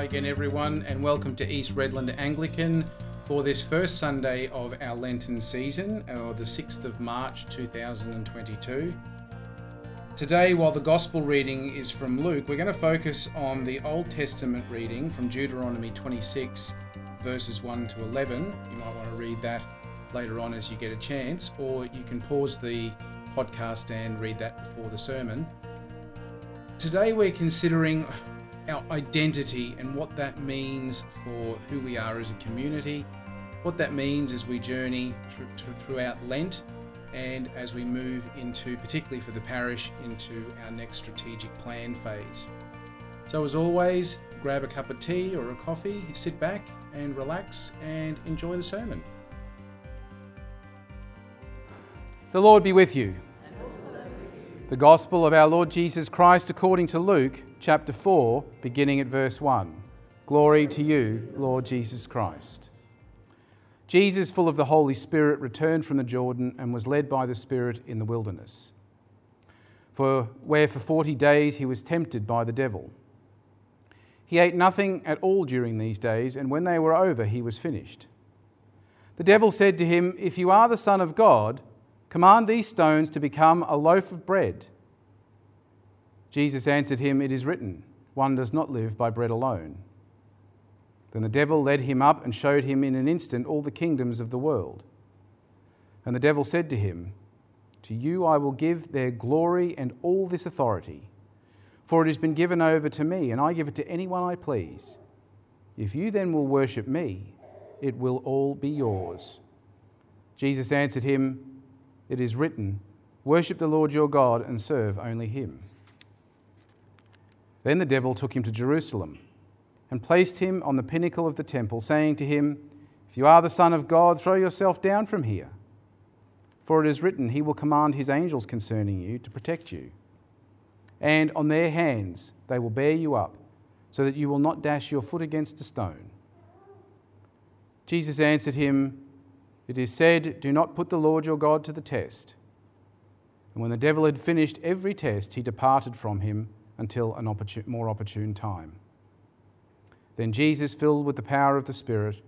Hi again, everyone, and welcome to East Redland Anglican for this first Sunday of our Lenten season, or the 6th of March 2022. Today, while the Gospel reading is from Luke, we're going to focus on the Old Testament reading from Deuteronomy 26, verses 1 to 11. You might want to read that later on as you get a chance, or you can pause the podcast and read that before the sermon. Today, we're considering our identity and what that means for who we are as a community, what that means as we journey through, throughout Lent and as we move into, particularly for the parish, into our next strategic plan phase. So, as always, grab a cup of tea or a coffee, sit back and relax and enjoy the sermon. The Lord be with you. The Gospel of our Lord Jesus Christ according to Luke, chapter 4, beginning at verse 1. Glory to you, Lord Jesus Christ. Jesus, full of the Holy Spirit, returned from the Jordan and was led by the Spirit in the wilderness, for where for forty days he was tempted by the devil. He ate nothing at all during these days, and when they were over, he was finished. The devil said to him, If you are the Son of God, Command these stones to become a loaf of bread. Jesus answered him, It is written, one does not live by bread alone. Then the devil led him up and showed him in an instant all the kingdoms of the world. And the devil said to him, To you I will give their glory and all this authority, for it has been given over to me, and I give it to anyone I please. If you then will worship me, it will all be yours. Jesus answered him, it is written, Worship the Lord your God and serve only him. Then the devil took him to Jerusalem and placed him on the pinnacle of the temple, saying to him, If you are the Son of God, throw yourself down from here. For it is written, He will command His angels concerning you to protect you. And on their hands they will bear you up, so that you will not dash your foot against a stone. Jesus answered him, it is said, Do not put the Lord your God to the test. And when the devil had finished every test, he departed from him until a opportune, more opportune time. Then Jesus, filled with the power of the Spirit,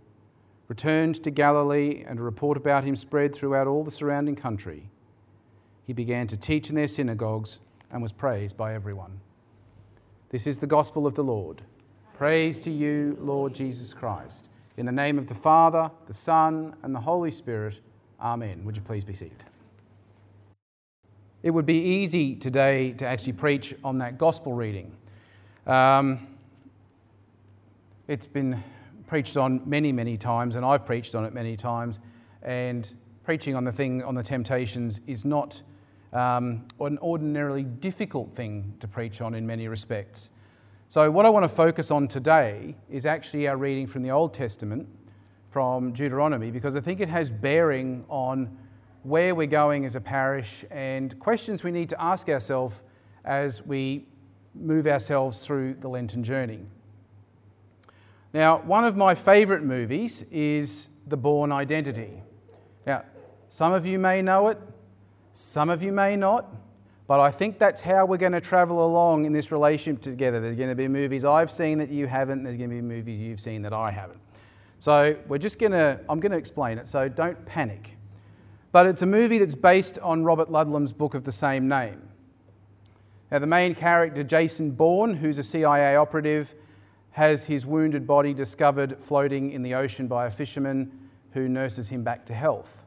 returned to Galilee, and a report about him spread throughout all the surrounding country. He began to teach in their synagogues and was praised by everyone. This is the gospel of the Lord. Praise to you, Lord Jesus Christ. In the name of the Father, the Son, and the Holy Spirit, Amen. Would you please be seated? It would be easy today to actually preach on that gospel reading. Um, it's been preached on many, many times, and I've preached on it many times. And preaching on the thing, on the temptations, is not um, an ordinarily difficult thing to preach on in many respects. So, what I want to focus on today is actually our reading from the Old Testament, from Deuteronomy, because I think it has bearing on where we're going as a parish and questions we need to ask ourselves as we move ourselves through the Lenten journey. Now, one of my favourite movies is The Bourne Identity. Now, some of you may know it, some of you may not. But I think that's how we're going to travel along in this relationship together. There's going to be movies I've seen that you haven't, there's going to be movies you've seen that I haven't. So we're just going to, I'm going to explain it, so don't panic. But it's a movie that's based on Robert Ludlum's book of the same name. Now, the main character, Jason Bourne, who's a CIA operative, has his wounded body discovered floating in the ocean by a fisherman who nurses him back to health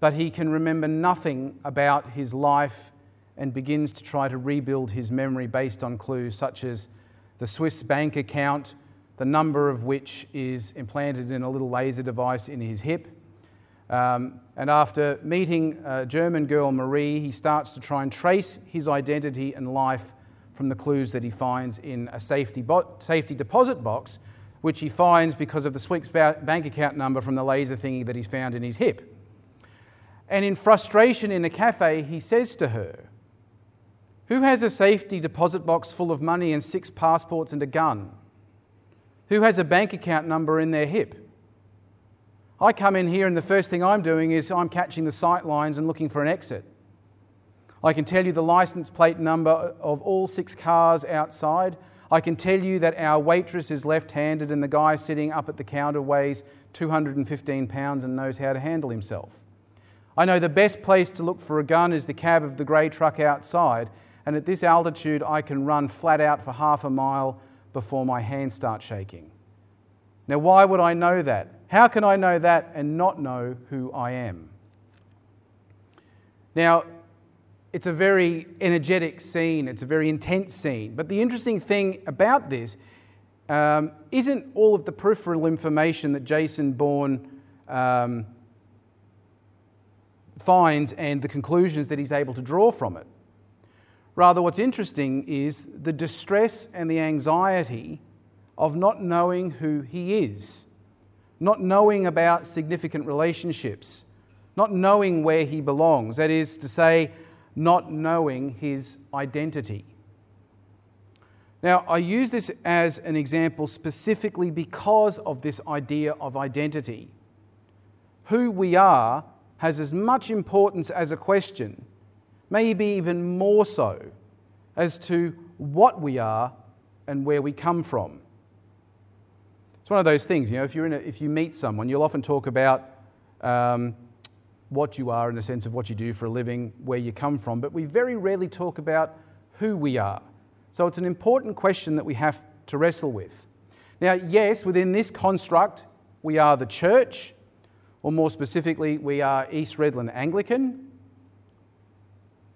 but he can remember nothing about his life and begins to try to rebuild his memory based on clues such as the Swiss bank account, the number of which is implanted in a little laser device in his hip. Um, and after meeting a German girl, Marie, he starts to try and trace his identity and life from the clues that he finds in a safety, bo- safety deposit box, which he finds because of the Swiss bank account number from the laser thingy that he's found in his hip. And in frustration in a cafe, he says to her, Who has a safety deposit box full of money and six passports and a gun? Who has a bank account number in their hip? I come in here, and the first thing I'm doing is I'm catching the sight lines and looking for an exit. I can tell you the license plate number of all six cars outside. I can tell you that our waitress is left handed and the guy sitting up at the counter weighs 215 pounds and knows how to handle himself. I know the best place to look for a gun is the cab of the grey truck outside, and at this altitude, I can run flat out for half a mile before my hands start shaking. Now, why would I know that? How can I know that and not know who I am? Now, it's a very energetic scene, it's a very intense scene. But the interesting thing about this um, isn't all of the peripheral information that Jason Bourne um, finds and the conclusions that he's able to draw from it. Rather, what's interesting is the distress and the anxiety of not knowing who he is, not knowing about significant relationships, not knowing where he belongs. That is to say, not knowing his identity. Now, I use this as an example specifically because of this idea of identity. Who we are has as much importance as a question, maybe even more so, as to what we are and where we come from. It's one of those things, you know, if, you're in a, if you meet someone, you'll often talk about um, what you are in the sense of what you do for a living, where you come from, but we very rarely talk about who we are. So it's an important question that we have to wrestle with. Now, yes, within this construct, we are the church, or more specifically, we are East Redland Anglican.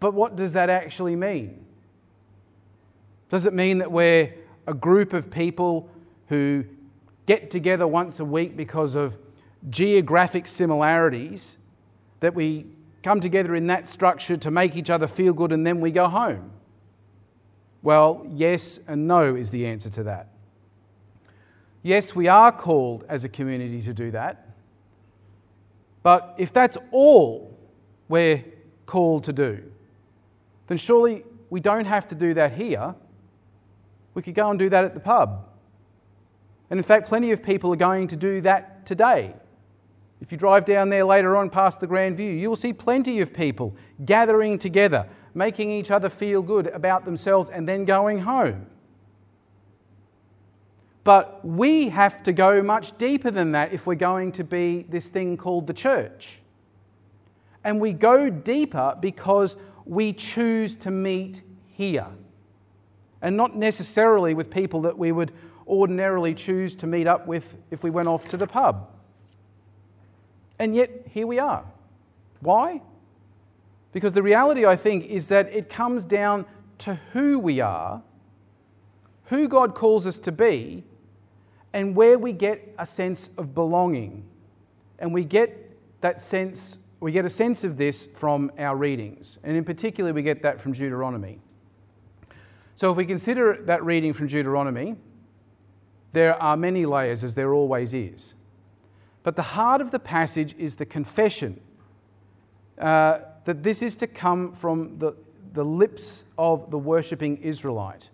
But what does that actually mean? Does it mean that we're a group of people who get together once a week because of geographic similarities that we come together in that structure to make each other feel good and then we go home? Well, yes and no is the answer to that. Yes, we are called as a community to do that. But if that's all we're called to do, then surely we don't have to do that here. We could go and do that at the pub. And in fact, plenty of people are going to do that today. If you drive down there later on past the Grand View, you will see plenty of people gathering together, making each other feel good about themselves, and then going home. But we have to go much deeper than that if we're going to be this thing called the church. And we go deeper because we choose to meet here, and not necessarily with people that we would ordinarily choose to meet up with if we went off to the pub. And yet, here we are. Why? Because the reality, I think, is that it comes down to who we are, who God calls us to be, and where we get a sense of belonging. And we get that sense, we get a sense of this from our readings. And in particular, we get that from Deuteronomy. So if we consider that reading from Deuteronomy, there are many layers, as there always is. But the heart of the passage is the confession uh, that this is to come from the, the lips of the worshipping Israelite.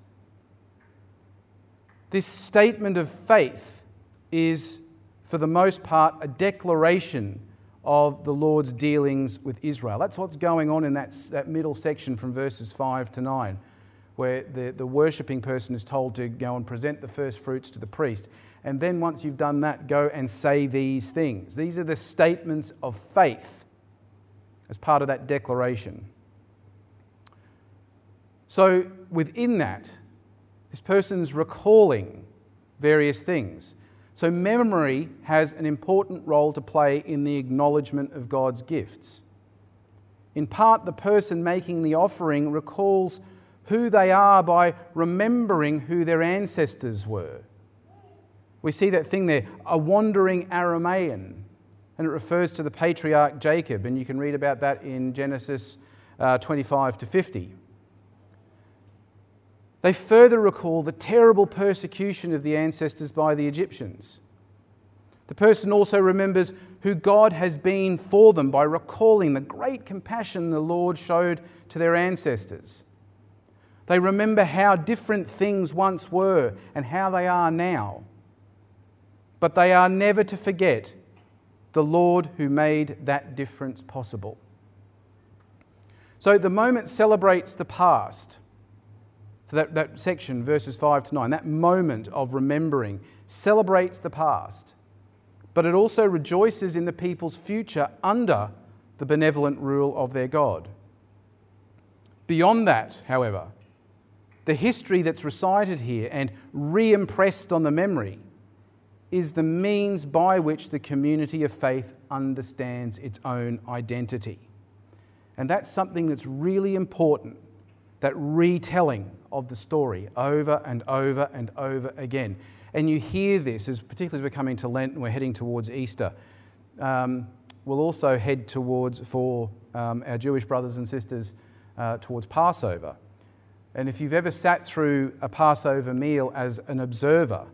This statement of faith is, for the most part, a declaration of the Lord's dealings with Israel. That's what's going on in that, that middle section from verses 5 to 9, where the, the worshipping person is told to go and present the first fruits to the priest. And then once you've done that, go and say these things. These are the statements of faith as part of that declaration. So within that, this person's recalling various things. So memory has an important role to play in the acknowledgement of God's gifts. In part, the person making the offering recalls who they are by remembering who their ancestors were. We see that thing there, a wandering Aramaean, and it refers to the patriarch Jacob, and you can read about that in Genesis uh, 25 to 50. They further recall the terrible persecution of the ancestors by the Egyptians. The person also remembers who God has been for them by recalling the great compassion the Lord showed to their ancestors. They remember how different things once were and how they are now but they are never to forget the Lord who made that difference possible. So the moment celebrates the past, So that, that section, verses 5 to 9, that moment of remembering, celebrates the past, but it also rejoices in the people's future under the benevolent rule of their God. Beyond that, however, the history that's recited here and re impressed on the memory is the means by which the community of faith understands its own identity. And that's something that's really important that retelling of the story over and over and over again. And you hear this, as particularly as we're coming to Lent and we're heading towards Easter. Um, we'll also head towards, for um, our Jewish brothers and sisters, uh, towards Passover. And if you've ever sat through a Passover meal as an observer,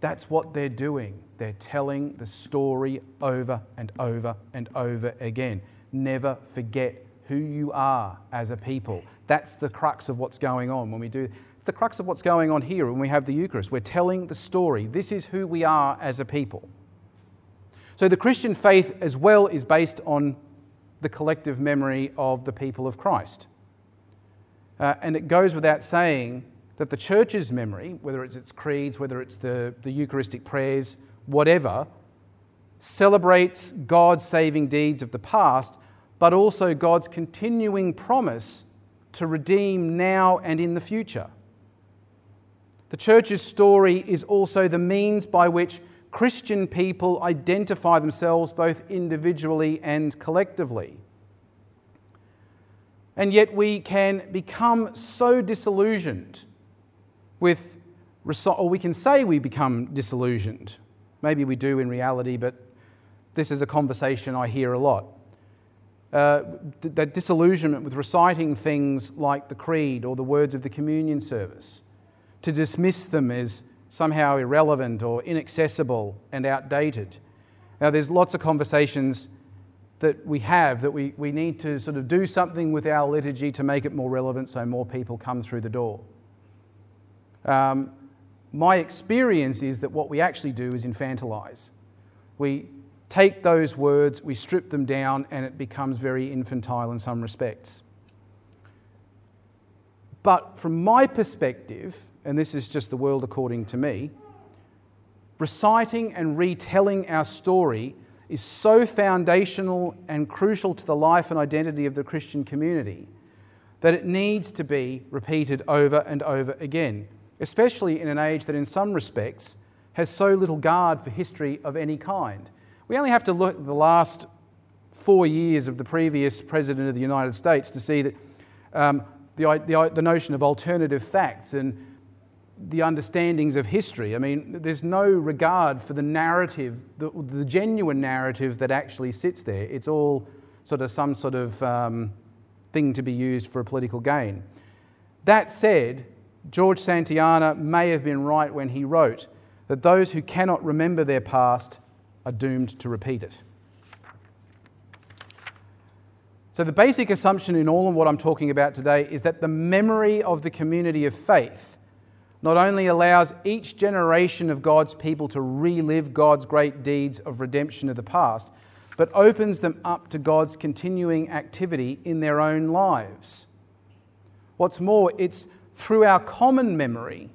that's what they're doing. They're telling the story over and over and over again. Never forget who you are as a people. That's the crux of what's going on when we do the crux of what's going on here when we have the Eucharist. We're telling the story. This is who we are as a people. So the Christian faith as well is based on the collective memory of the people of Christ. Uh, and it goes without saying that the church's memory, whether it's its creeds, whether it's the, the Eucharistic prayers, whatever, celebrates God's saving deeds of the past, but also God's continuing promise to redeem now and in the future. The church's story is also the means by which Christian people identify themselves both individually and collectively. And yet we can become so disillusioned with, or we can say we become disillusioned. Maybe we do in reality, but this is a conversation I hear a lot. Uh, that disillusionment with reciting things like the creed or the words of the communion service, to dismiss them as somehow irrelevant or inaccessible and outdated. Now, there's lots of conversations that we have that we, we need to sort of do something with our liturgy to make it more relevant so more people come through the door. Um, my experience is that what we actually do is infantilize. We take those words, we strip them down, and it becomes very infantile in some respects. But from my perspective, and this is just the world according to me, reciting and retelling our story is so foundational and crucial to the life and identity of the Christian community that it needs to be repeated over and over again, especially in an age that, in some respects, has so little guard for history of any kind. We only have to look at the last four years of the previous President of the United States to see that um, the, the, the notion of alternative facts and the understandings of history. I mean, there's no regard for the narrative, the, the genuine narrative that actually sits there. It's all sort of some sort of um, thing to be used for a political gain. That said, George Santayana may have been right when he wrote that those who cannot remember their past are doomed to repeat it. So, the basic assumption in all of what I'm talking about today is that the memory of the community of faith not only allows each generation of God's people to relive God's great deeds of redemption of the past, but opens them up to God's continuing activity in their own lives. What's more, it's through our common memory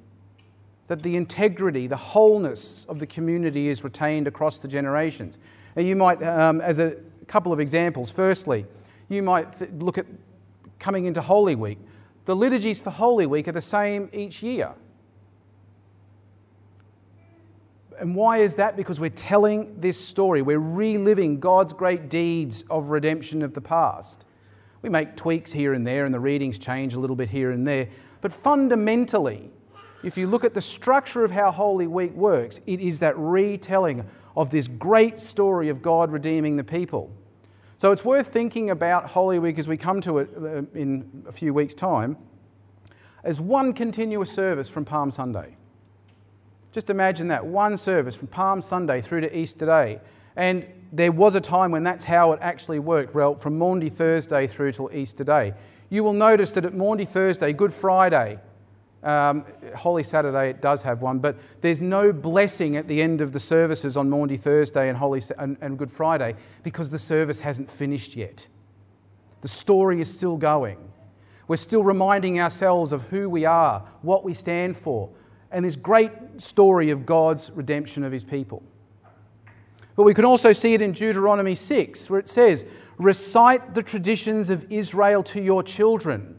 that the integrity, the wholeness of the community is retained across the generations. And you might, um, as a couple of examples, firstly, you might th- look at coming into Holy Week. The liturgies for Holy Week are the same each year. And why is that? Because we're telling this story. We're reliving God's great deeds of redemption of the past. We make tweaks here and there, and the readings change a little bit here and there. But fundamentally, if you look at the structure of how Holy Week works, it is that retelling of this great story of God redeeming the people. So it's worth thinking about Holy Week as we come to it uh, in a few weeks' time as one continuous service from Palm Sunday. Just imagine that one service from Palm Sunday through to Easter Day. And there was a time when that's how it actually worked, well, from Maundy Thursday through till Easter Day. You will notice that at Maundy Thursday, Good Friday, um, Holy Saturday, it does have one, but there's no blessing at the end of the services on Maundy Thursday and, Holy, and, and Good Friday because the service hasn't finished yet. The story is still going. We're still reminding ourselves of who we are, what we stand for, and this great story of God's redemption of his people. But we can also see it in Deuteronomy 6, where it says, Recite the traditions of Israel to your children,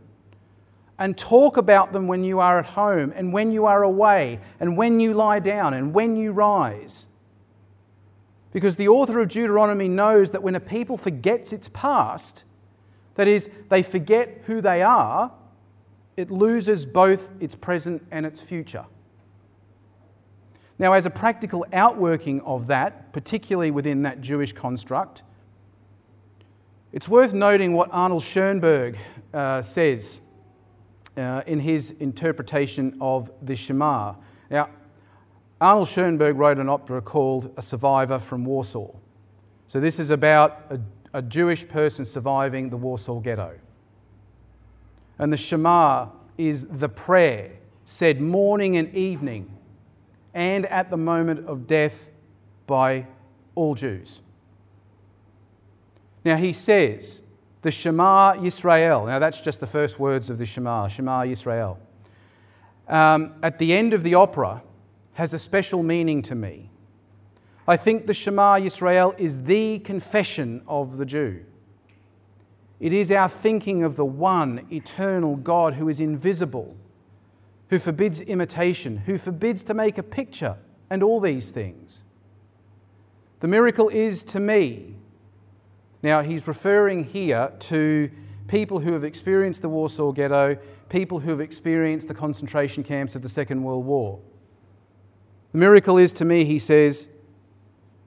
and talk about them when you are at home, and when you are away, and when you lie down, and when you rise. Because the author of Deuteronomy knows that when a people forgets its past, that is, they forget who they are, it loses both its present and its future. Now, as a practical outworking of that, particularly within that Jewish construct, it's worth noting what Arnold Schoenberg uh, says uh, in his interpretation of the Shema. Now, Arnold Schoenberg wrote an opera called A Survivor from Warsaw. So, this is about a a Jewish person surviving the Warsaw Ghetto. And the Shema is the prayer said morning and evening and at the moment of death by all Jews. Now he says, the Shema Yisrael. Now that's just the first words of the Shema, Shema Yisrael. Um, at the end of the opera has a special meaning to me. I think the Shema Yisrael is the confession of the Jew. It is our thinking of the one eternal God who is invisible, who forbids imitation, who forbids to make a picture, and all these things. The miracle is to me. Now, he's referring here to people who have experienced the Warsaw Ghetto, people who have experienced the concentration camps of the Second World War. The miracle is to me, he says,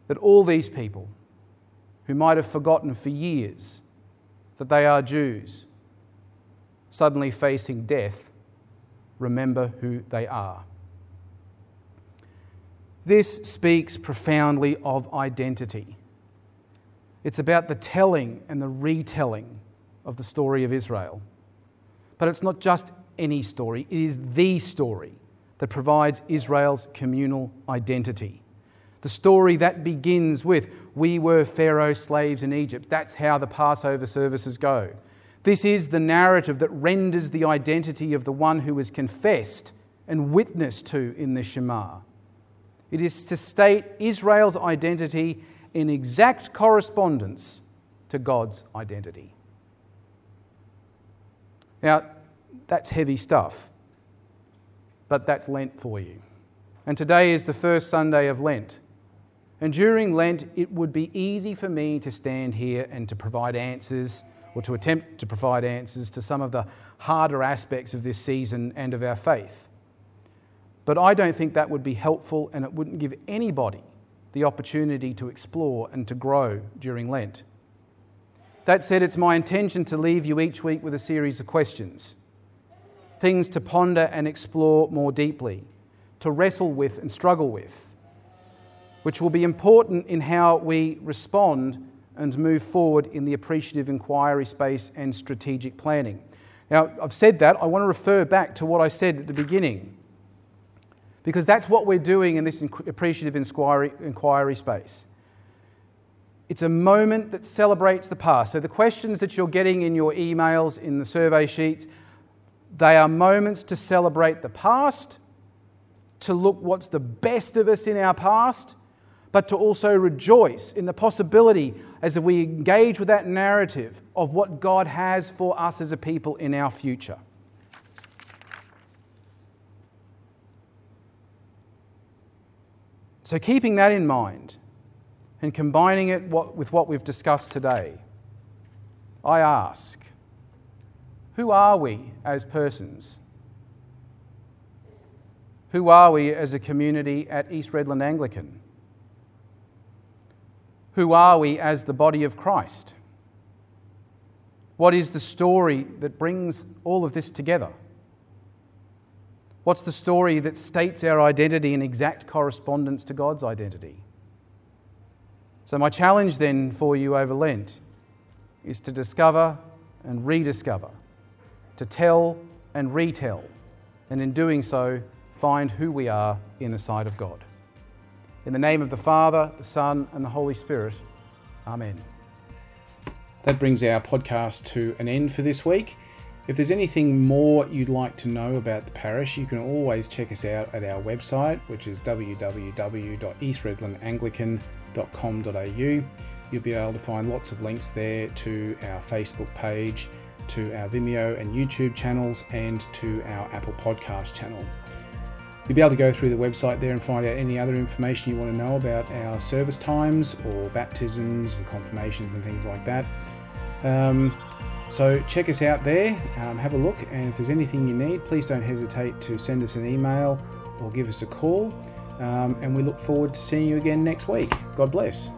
that all these people who might have forgotten for years that they are Jews, suddenly facing death, remember who they are. This speaks profoundly of identity. It's about the telling and the retelling of the story of Israel. But it's not just any story, it is the story that provides Israel's communal identity. The story that begins with, We were Pharaoh's slaves in Egypt. That's how the Passover services go. This is the narrative that renders the identity of the one who is confessed and witnessed to in the Shema. It is to state Israel's identity in exact correspondence to God's identity. Now, that's heavy stuff, but that's Lent for you. And today is the first Sunday of Lent. And during Lent, it would be easy for me to stand here and to provide answers or to attempt to provide answers to some of the harder aspects of this season and of our faith. But I don't think that would be helpful and it wouldn't give anybody the opportunity to explore and to grow during Lent. That said, it's my intention to leave you each week with a series of questions, things to ponder and explore more deeply, to wrestle with and struggle with which will be important in how we respond and move forward in the appreciative inquiry space and strategic planning. Now, I've said that. I want to refer back to what I said at the beginning, because that's what we're doing in this appreciative inquiry, inquiry space. It's a moment that celebrates the past. So, the questions that you're getting in your emails, in the survey sheets, they are moments to celebrate the past, to look what's the best of us in our past, but to also rejoice in the possibility as we engage with that narrative of what God has for us as a people in our future. So, keeping that in mind and combining it with what we've discussed today, I ask who are we as persons? Who are we as a community at East Redland Anglican? Who are we as the body of Christ? What is the story that brings all of this together? What's the story that states our identity in exact correspondence to God's identity? So, my challenge then for you over Lent is to discover and rediscover, to tell and retell, and in doing so, find who we are in the sight of God. In the name of the Father, the Son, and the Holy Spirit. Amen. That brings our podcast to an end for this week. If there's anything more you'd like to know about the parish, you can always check us out at our website, which is www.eastredlandanglican.com.au. You'll be able to find lots of links there to our Facebook page, to our Vimeo and YouTube channels, and to our Apple Podcast channel. You'll be able to go through the website there and find out any other information you want to know about our service times or baptisms and confirmations and things like that. Um, so check us out there, um, have a look, and if there's anything you need, please don't hesitate to send us an email or give us a call. Um, and we look forward to seeing you again next week. God bless.